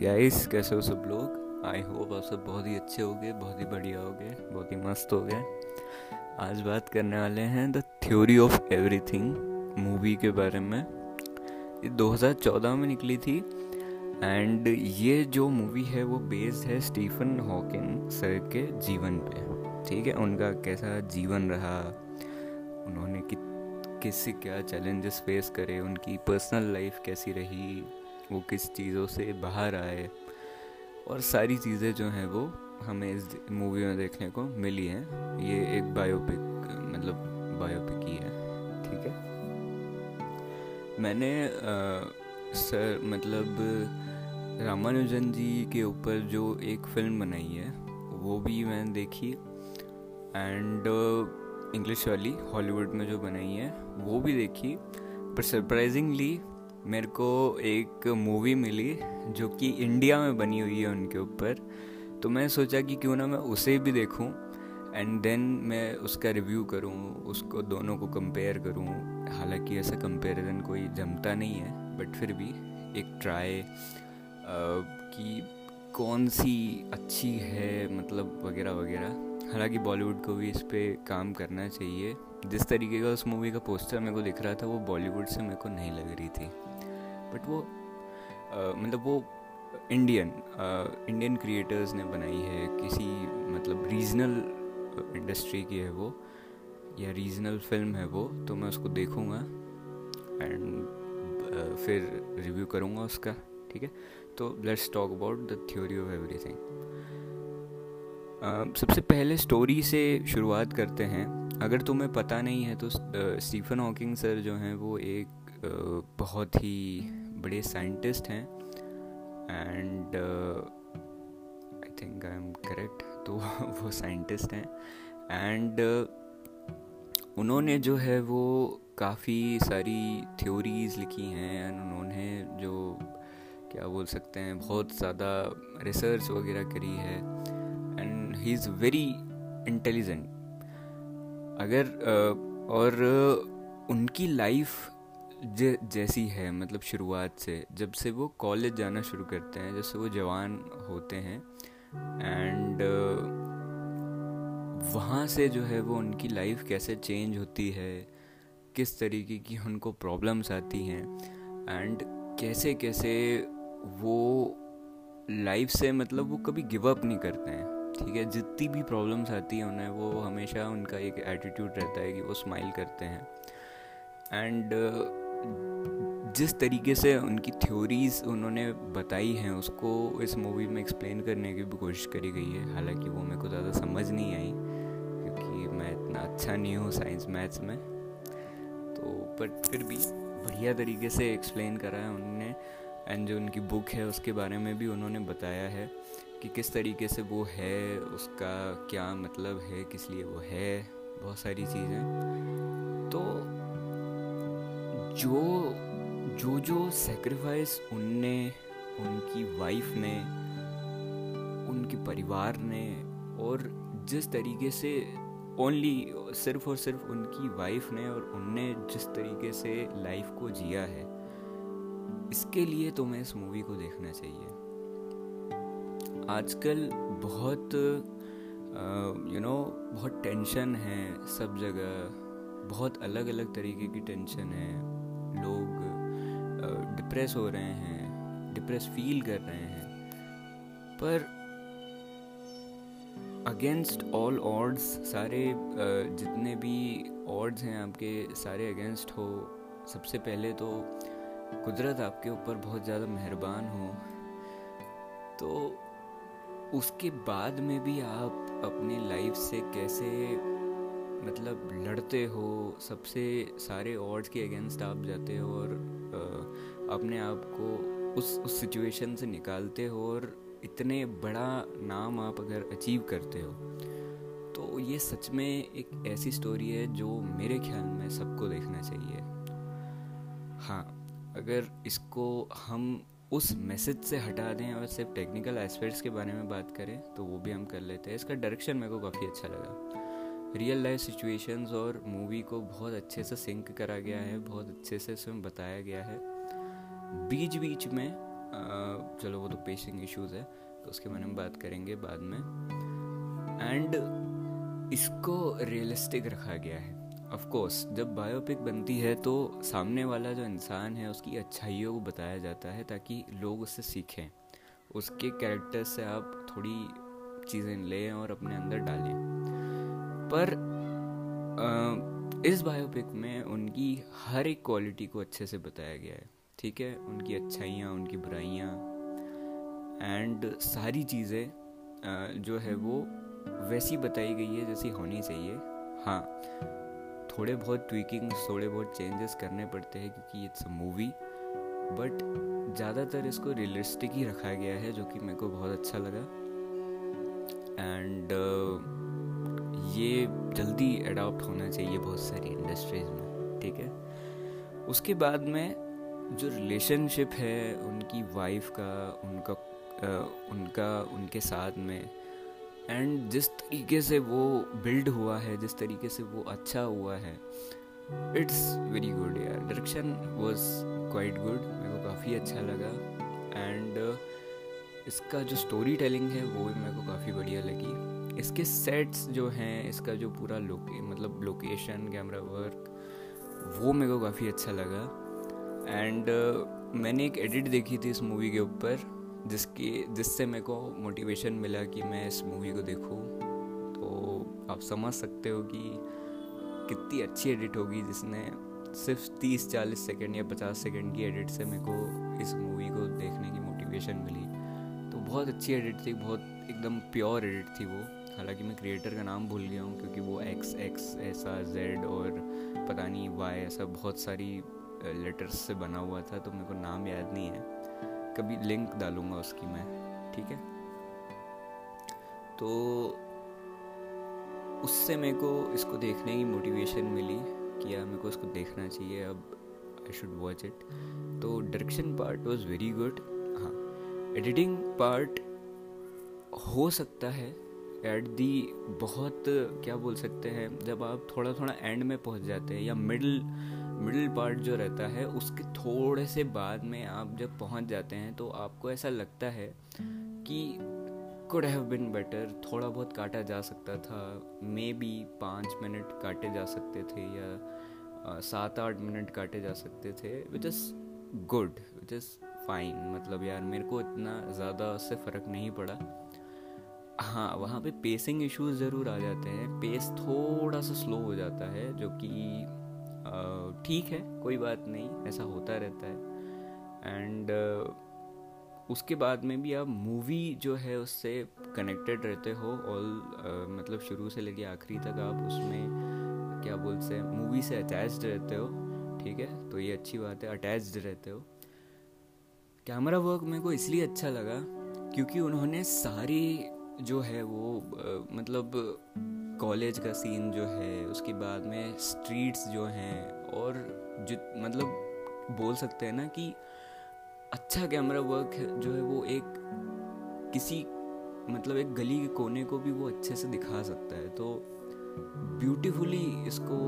Guys कैसे हो सब लोग? आई होप आप सब बहुत ही अच्छे हो गए बहुत ही बढ़िया हो गए बहुत ही मस्त हो गए आज बात करने वाले हैं the theory of everything movie के बारे में। ये 2014 में निकली थी एंड ये जो मूवी है, वो बेस्ड है स्टीफन हॉकिंग सर के जीवन पे। ठीक है? उनका कैसा जीवन रहा? उन्होंने कि किससे क्या चैलेंजेस फेस करे? उनकी पर्सनल लाइफ कैसी रही? वो किस चीज़ों से बाहर आए और सारी चीज़ें जो हैं वो हमें इस मूवी में देखने को मिली हैं। ये एक बायोपिक मतलब बायोपिक ही है ठीक है? मैंने आ, सर मतलब रामानुजन जी के ऊपर जो एक फ़िल्म बनाई है वो भी मैंने देखी एंड इंग्लिश वाली हॉलीवुड में जो बनाई है वो भी देखी। पर सरप्राइजिंगली मेरे को एक मूवी मिली जो कि इंडिया में बनी हुई है उनके ऊपर। तो मैं सोचा कि क्यों ना मैं उसे भी देखूँ एंड देन मैं उसका रिव्यू करूँ, उसको दोनों को कंपेयर करूँ। हालाँकि ऐसा कंपैरिजन कोई जमता नहीं है बट फिर भी एक ट्राई कि कौन सी अच्छी है मतलब वगैरह वगैरह। हालाँकि बॉलीवुड को भी इस पर काम करना चाहिए। जिस तरीके का उस मूवी का पोस्टर मेरे को दिख रहा था, वो बॉलीवुड से मेरे को नहीं लग रही थी। बट वो मतलब वो इंडियन इंडियन क्रिएटर्स ने बनाई है, किसी मतलब रीजनल इंडस्ट्री की है वो, या रीजनल फ़िल्म है वो तो मैं उसको देखूँगा एंड फिर रिव्यू करूँगा उसका, ठीक है? तो let's talk about the theory of everything सबसे पहले स्टोरी से शुरुआत करते हैं। अगर तुम्हें पता नहीं है तो स्टीफन हॉकिंग सर जो हैं वो एक बहुत ही बड़े साइंटिस्ट हैं and I think I am correct तो वो साइंटिस्ट हैं एंड uh, उन्होंने जो है वो काफ़ी सारी थ्योरीज लिखी हैं एंड उन्होंने जो क्या बोल सकते हैं बहुत ज़्यादा रिसर्च वगैरह करी है and he is very intelligent अगर uh, और uh, उनकी लाइफ जैसी है मतलब शुरुआत से। जब से वो कॉलेज जाना शुरू करते हैं, जब से वो जवान होते हैं एंड वहाँ से जो है वो उनकी लाइफ कैसे चेंज होती है, किस तरीके की उनको प्रॉब्लम्स आती हैं एंड कैसे कैसे वो लाइफ से मतलब वो कभी गिव अप नहीं करते हैं। ठीक है, जितनी भी प्रॉब्लम्स आती हैं उन्हें, वो हमेशा उनका एक एटीट्यूड रहता है कि वो स्माइल करते हैं। एंड जिस तरीके से उनकी थ्योरीज उन्होंने बताई हैं, उसको इस मूवी में एक्सप्लेन करने की भी कोशिश करी गई है। हालाँकि वो मेरे को ज़्यादा समझ नहीं आई, क्योंकि मैं इतना अच्छा नहीं हूँ साइंस मैथ्स में। तो बट फिर भी बढ़िया तरीके से एक्सप्लेन करा है उन्होंने एंड जो उनकी बुक है, उसके बारे में भी उन्होंने बताया है कि किस तरीके से वो है, उसका क्या मतलब है, किस लिए वो है, बहुत सारी चीज़ें। तो जो जो जो सेक्रीफाइस उनने, उनकी वाइफ ने, उनके परिवार ने और जिस तरीके से ओनली सिर्फ़ और सिर्फ़ उनकी वाइफ ने और उनने जिस तरीके से लाइफ को जिया है, इसके लिए तुम्हें इस मूवी को देखना चाहिए। आजकल बहुत यू नो बहुत टेंशन है सब जगह, बहुत अलग अलग तरीके की टेंशन है। लोग डिप्रेस हो रहे हैं डिप्रेस फील कर रहे हैं। पर अगेंस्ट ऑल ऑर्ड्स सारे जितने भी ऑर्ड्स हैं आपके, सारे अगेंस्ट हो। सबसे पहले तो कुदरत आपके ऊपर बहुत ज़्यादा मेहरबान हो। तो उसके बाद में भी आप अपनी लाइफ से कैसे मतलब लड़ते हो, सबसे सारे ऑर्ड्स के अगेंस्ट आप जाते हो और अपने आप को उस उस सिचुएशन से निकालते हो और इतने बड़ा नाम आप अगर अचीव करते हो। तो ये सच में एक ऐसी स्टोरी है जो मेरे ख्याल में सबको देखना चाहिए। हाँ अगर इसको हम उस मैसेज से हटा दें और सिर्फ़ टेक्निकल एस्पेक्ट्स के बारे में बात करें तो वो भी हम कर लेते हैं। इसका डायरेक्शन मेरे को काफ़ी अच्छा लगा। रियल लाइफ सिचुएशंस और मूवी को बहुत अच्छे से सिंक करा गया है, बहुत अच्छे से इसमें बताया गया है। बीच बीच में चलो वो तो पेशिंग इश्यूज़ है तो उसके बारे में बात करेंगे बाद में। एंड इसको रियलिस्टिक रखा गया है। ऑफ़ कोर्स जब बायोपिक बनती है तो सामने वाला जो इंसान है, उसकी अच्छाइयों को बताया जाता है, ताकि लोग उससे सीखें। उसके कैरेक्टर से आप थोड़ी चीज़ें लें और अपने अंदर डालें। पर आ, इस बायोपिक में उनकी हर एक क्वालिटी को अच्छे से बताया गया है ठीक है? उनकी अच्छाइयाँ उनकी बुराइयाँ एंड सारी चीज़ें जो है वो वैसी बताई गई है जैसी होनी चाहिए। हाँ थोड़े बहुत ट्विकिंग थोड़े बहुत चेंजेस करने पड़ते हैं क्योंकि इट्स अ मूवी बट ज़्यादातर इसको रियलिस्टिक ही रखा गया है जो कि मेरे को बहुत अच्छा लगा। एंड uh, ये जल्दी अडॉप्ट होना चाहिए बहुत सारी इंडस्ट्रीज़ में ठीक है? उसके बाद में जो रिलेशनशिप है उनकी वाइफ का उनका uh, उनका उनके साथ में एंड जिस तरीके से वो बिल्ड हुआ है जिस तरीके से वो अच्छा हुआ है इट्स वेरी गुड यार। डायरेक्शन वॉज़ क्वाइट गुड मेरे को काफ़ी अच्छा लगा एंड इसका जो स्टोरी टेलिंग है वो भी मेरे को काफ़ी बढ़िया लगी। इसके सेट्स जो हैं इसका जो पूरा लोके मतलब लोकेशन कैमरा वर्क वो मेरे को काफ़ी अच्छा लगा। एंड uh, मैंने एक एडिट देखी थी इस मूवी के ऊपर जिसकी जिससे मेरे को मोटिवेशन मिला कि मैं इस मूवी को देखूँ। तो आप समझ सकते हो कि कितनी अच्छी एडिट होगी जिसने सिर्फ़ तीस चालीस सेकेंड या पचास सेकेंड की एडिट से मेरे को इस मूवी को देखने की मोटिवेशन मिली। तो बहुत अच्छी एडिट थी बहुत एकदम प्योर एडिट थी वो। हालाँकि मैं क्रिएटर का नाम भूल गया हूँ क्योंकि वो एक्स एक्स ऐसा जेड और पता नहीं वाई ऐसा बहुत सारी लेटर्स से बना हुआ था तो मेरे को नाम याद नहीं है। कभी लिंक डालूँगा उसकी मैं, ठीक है? तो उससे मेरे को इसको देखने की मोटिवेशन मिली कि यार मेरे को इसको देखना चाहिए, अब आई शुड वॉच इट तो direction part was very good हाँ एडिटिंग पार्ट हो सकता है एट दी बहुत, क्या बोल सकते हैं, जब आप थोड़ा थोड़ा एंड में पहुँच जाते हैं या मिडल मिडिल पार्ट जो रहता है, उसके थोड़े से बाद में आप जब पहुँच जाते हैं तो आपको ऐसा लगता है कि कुड हैव बिन बेटर थोड़ा बहुत काटा जा सकता था मे बी पाँच मिनट काटे जा सकते थे या सात आठ मिनट काटे जा सकते थे which is good which is fine मतलब यार मेरे को इतना ज़्यादा उससे फ़र्क नहीं पड़ा। हाँ वहाँ पे पेसिंग इश्यूज़ ज़रूर आ जाते हैं। पेस थोड़ा सा स्लो हो जाता है, जो कि ठीक है, कोई बात नहीं, ऐसा होता रहता है। एंड उसके बाद में भी आप मूवी जो है उससे कनेक्टेड रहते हो ऑल मतलब शुरू से लेके आखिरी तक आप उसमें, क्या बोलते हैं मूवी से अटैच्ड रहते हो, ठीक है? तो ये अच्छी बात है अटैच्ड रहते हो। कैमरा वर्क मेरे को इसलिए अच्छा लगा, क्योंकि उन्होंने सारी जो है वो मतलब कॉलेज का सीन जो है, उसके बाद में स्ट्रीट्स जो हैं और जो मतलब बोल सकते हैं ना कि अच्छा कैमरा वर्क जो है वो एक किसी मतलब एक गली के कोने को भी वो अच्छे से दिखा सकता है। तो ब्यूटीफुली इसको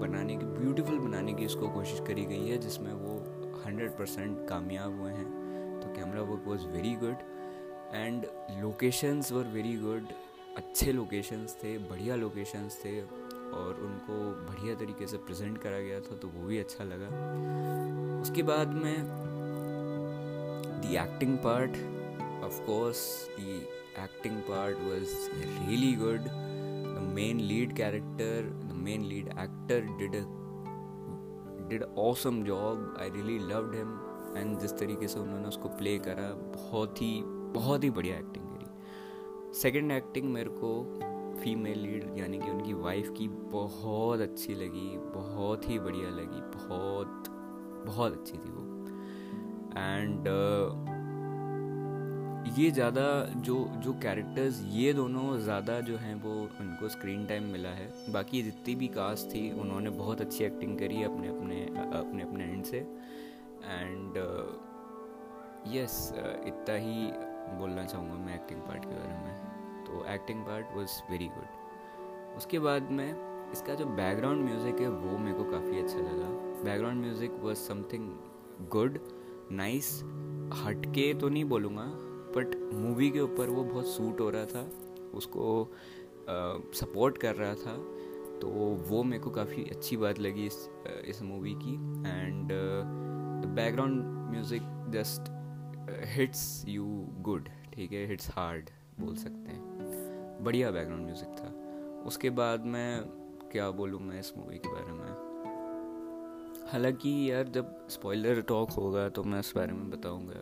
बनाने की, ब्यूटीफुल बनाने की इसको कोशिश करी गई है, जिसमें वो हंड्रेड परसेंट कामयाब हुए हैं। तो camera work was very good. And locations were very good अच्छे लोकेशंस थे, बढ़िया लोकेशंस थे, और उनको बढ़िया तरीके से प्रेजेंट करा गया था तो वो भी अच्छा लगा। उसके बाद में the acting part of course the acting part was really good the main lead character the main lead actor did did awesome job I really loved him and जिस तरीके से उन्होंने उसको प्ले करा, बहुत ही बहुत ही बढ़िया एक्टिंग करी। सेकेंड एक्टिंग मेरे को फीमेल लीड यानी कि उनकी वाइफ की बहुत अच्छी लगी बहुत ही बढ़िया लगी बहुत बहुत अच्छी थी वो। एंड uh, ये ज़्यादा जो जो कैरेक्टर्स ये दोनों ज़्यादा जो हैं वो उनको स्क्रीन टाइम मिला है। बाकी जितनी भी कास्ट थी उन्होंने बहुत अच्छी एक्टिंग करी अपने अपने अपने अपने एंड से। एंड यस uh, uh, इतना ही बोलना चाहूँगा मैं एक्टिंग पार्ट के बारे में। तो acting part was very good उसके बाद में इसका जो बैकग्राउंड म्यूज़िक है वो मेरे को काफ़ी अच्छा लगा। Background music was something good nice हटके तो नहीं बोलूँगा बट मूवी के ऊपर वो बहुत सूट हो रहा था उसको सपोर्ट uh, कर रहा था तो वो मेरे को काफ़ी अच्छी बात लगी इस इस मूवी की। And the background music just hits you good ठीक है? हिट्स हार्ड बोल सकते हैं। बढ़िया बैकग्राउंड म्यूज़िक था। उसके बाद मैं क्या बोलूँ मैं इस मूवी के बारे में? हालाँकि यार जब स्पॉइलर टॉक होगा तो मैं इस बारे में बताऊँगा।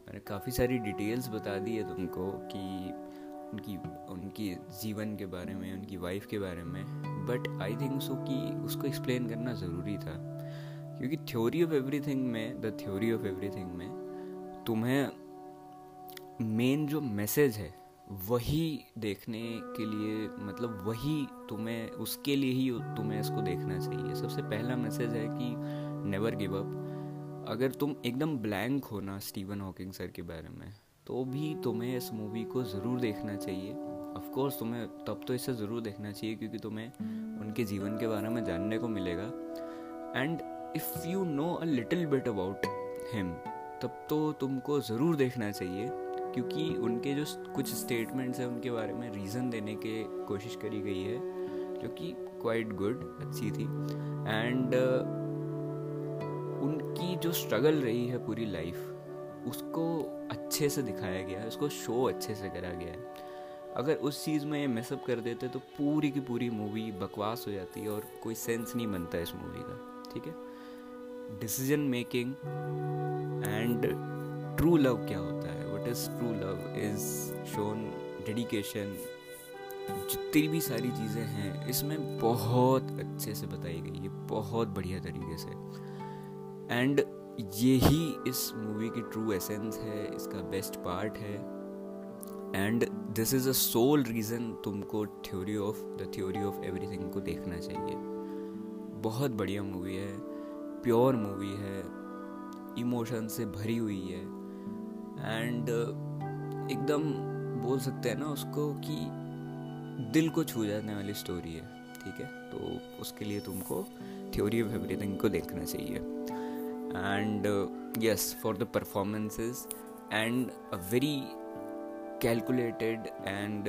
मैंने काफ़ी सारी डिटेल्स बता दी है तुमको कि उनकी उनकी जीवन के बारे में, उनकी वाइफ के बारे में। बट आई थिंक सो कि उसको एक्सप्लेन करना ज़रूरी था। क्योंकि थ्योरी ऑफ़ एवरीथिंग में द थ्योरी ऑफ़ एवरीथिंग में तुम्हें मेन जो मैसेज है, वही देखने के लिए मतलब वही तुम्हें, उसके लिए ही तुम्हें इसको देखना चाहिए। सबसे पहला मैसेज है कि नेवर गिव अप अगर तुम एकदम ब्लैंक हो ना स्टीवन हॉकिंग सर के बारे में तो भी तुम्हें इस मूवी को ज़रूर देखना चाहिए। ऑफ़ कोर्स तुम्हें तब तो इसे ज़रूर देखना चाहिए, क्योंकि तुम्हें उनके जीवन के बारे में जानने को मिलेगा। And if you know a little bit about him तब तो तुमको ज़रूर देखना चाहिए क्योंकि उनके जो कुछ स्टेटमेंट्स हैं उनके बारे में रीज़न देने के कोशिश करी गई है जो कि क्वाइट गुड अच्छी थी। एंड uh, उनकी जो स्ट्रगल रही है पूरी लाइफ उसको अच्छे से दिखाया गया है उसको शो अच्छे से करा गया है। अगर उस चीज़ में ये मिसअप कर देते तो पूरी की पूरी मूवी बकवास हो जाती है और कोई सेंस नहीं बनता इस मूवी का ठीक है? Decision making and true love क्या होता है? What is true love is shown dedication जितनी भी सारी चीज़ें हैं, इसमें बहुत अच्छे से बताई गई है। बहुत बढ़िया तरीके से। एंड यही इस मूवी की ट्रू एसेंस है, इसका बेस्ट पार्ट है। And this is a sole reason तुमको theory of the theory of everything को देखना चाहिए। बहुत बढ़िया मूवी है। प्योर मूवी है, इमोशन से भरी हुई है एंड एकदम बोल सकते हैं ना उसको कि दिल को छू जाने वाली स्टोरी है, ठीक है? तो उसके लिए तुमको थ्योरी ऑफ़ एवरीथिंग को देखना चाहिए। And yes for the the and a very calculated and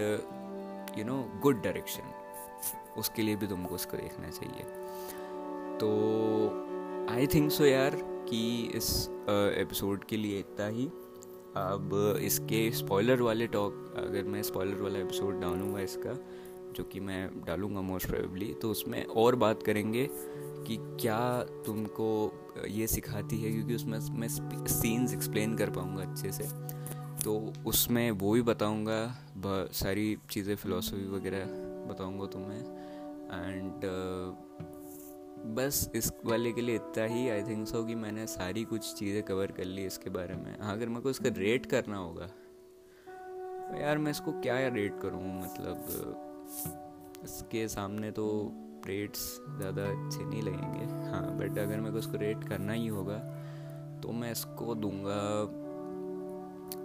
you know good direction, उसके लिए भी तुमको उसको देखना चाहिए। तो आई थिंक सो यार, कि इस एपिसोड के लिए इतना ही। अब इसके स्पॉइलर वाले टॉक अगर मैं स्पॉइलर वाला एपिसोड डालूँगा इसका, जो कि मैं डालूँगा मोस्ट प्रोबेबली तो उसमें और बात करेंगे कि क्या तुमको ये सिखाती है, क्योंकि उसमें मैं सीन्स एक्सप्लेन कर पाऊँगा अच्छे से। तो उसमें वो भी बताऊँगा सारी चीज़ें फ़िलासफ़ी वगैरह बताऊँगा तुम्हें। एंड बस इस वाले के लिए इतना ही आई थिंक सो कि मैंने सारी कुछ चीज़ें कवर कर ली इसके बारे में। हाँ अगर मेरे को इसका रेट करना होगा तो यार मैं इसको क्या रेट करूँ? मतलब इसके सामने तो रेट्स ज़्यादा अच्छे नहीं लगेंगे। हाँ बट अगर मेरे को उसको रेट करना ही होगा तो मैं इसको दूँगा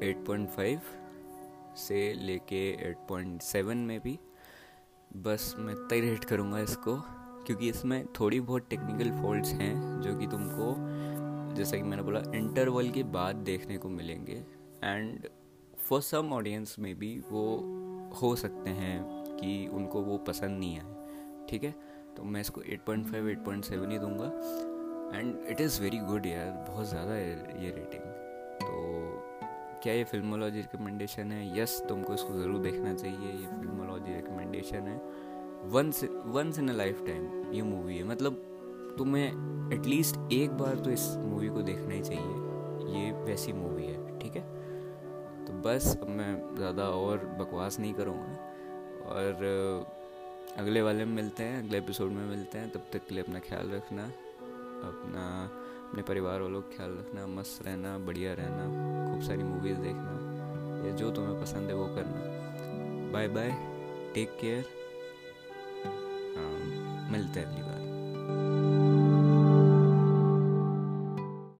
8.5 से लेके 8.7 में भी। बस मैं तय रेट करूँगा इसको। क्योंकि इसमें थोड़ी बहुत टेक्निकल फॉल्ट्स हैं, जो कि तुमको, जैसा कि मैंने बोला इंटरवल के बाद देखने को मिलेंगे। एंड फॉर सम ऑडियंस में भी वो हो सकते हैं कि उनको वो पसंद नहीं आए। ठीक है? तो मैं इसको 8.5 8.7 ही दूँगा। And it is very good यार, बहुत ज़्यादा ये रेटिंग तो क्या ये फिल्मोलॉजी रिकमेंडेशन है? यस तुमको इसको ज़रूर देखना चाहिए। ये फिल्मोलॉजी रिकमेंडेशन है। Once once in a lifetime ये मूवी है। मतलब तुम्हें एटलीस्ट एक बार तो इस मूवी को देखना ही चाहिए। ये वैसी मूवी है, ठीक है? तो बस अब मैं ज़्यादा और बकवास नहीं करूँगा। और अगले वाले में मिलते हैं, अगले एपिसोड में मिलते हैं। तब तक के लिए अपना ख्याल रखना, अपना, अपने परिवार वालों का ख्याल रखना, मस्त रहना, बढ़िया रहना, खूब सारी मूवीज़ देखना, या जो तुम्हें पसंद है वो करना। बाय बाय टेक केयर मिलते हैं अगली बार।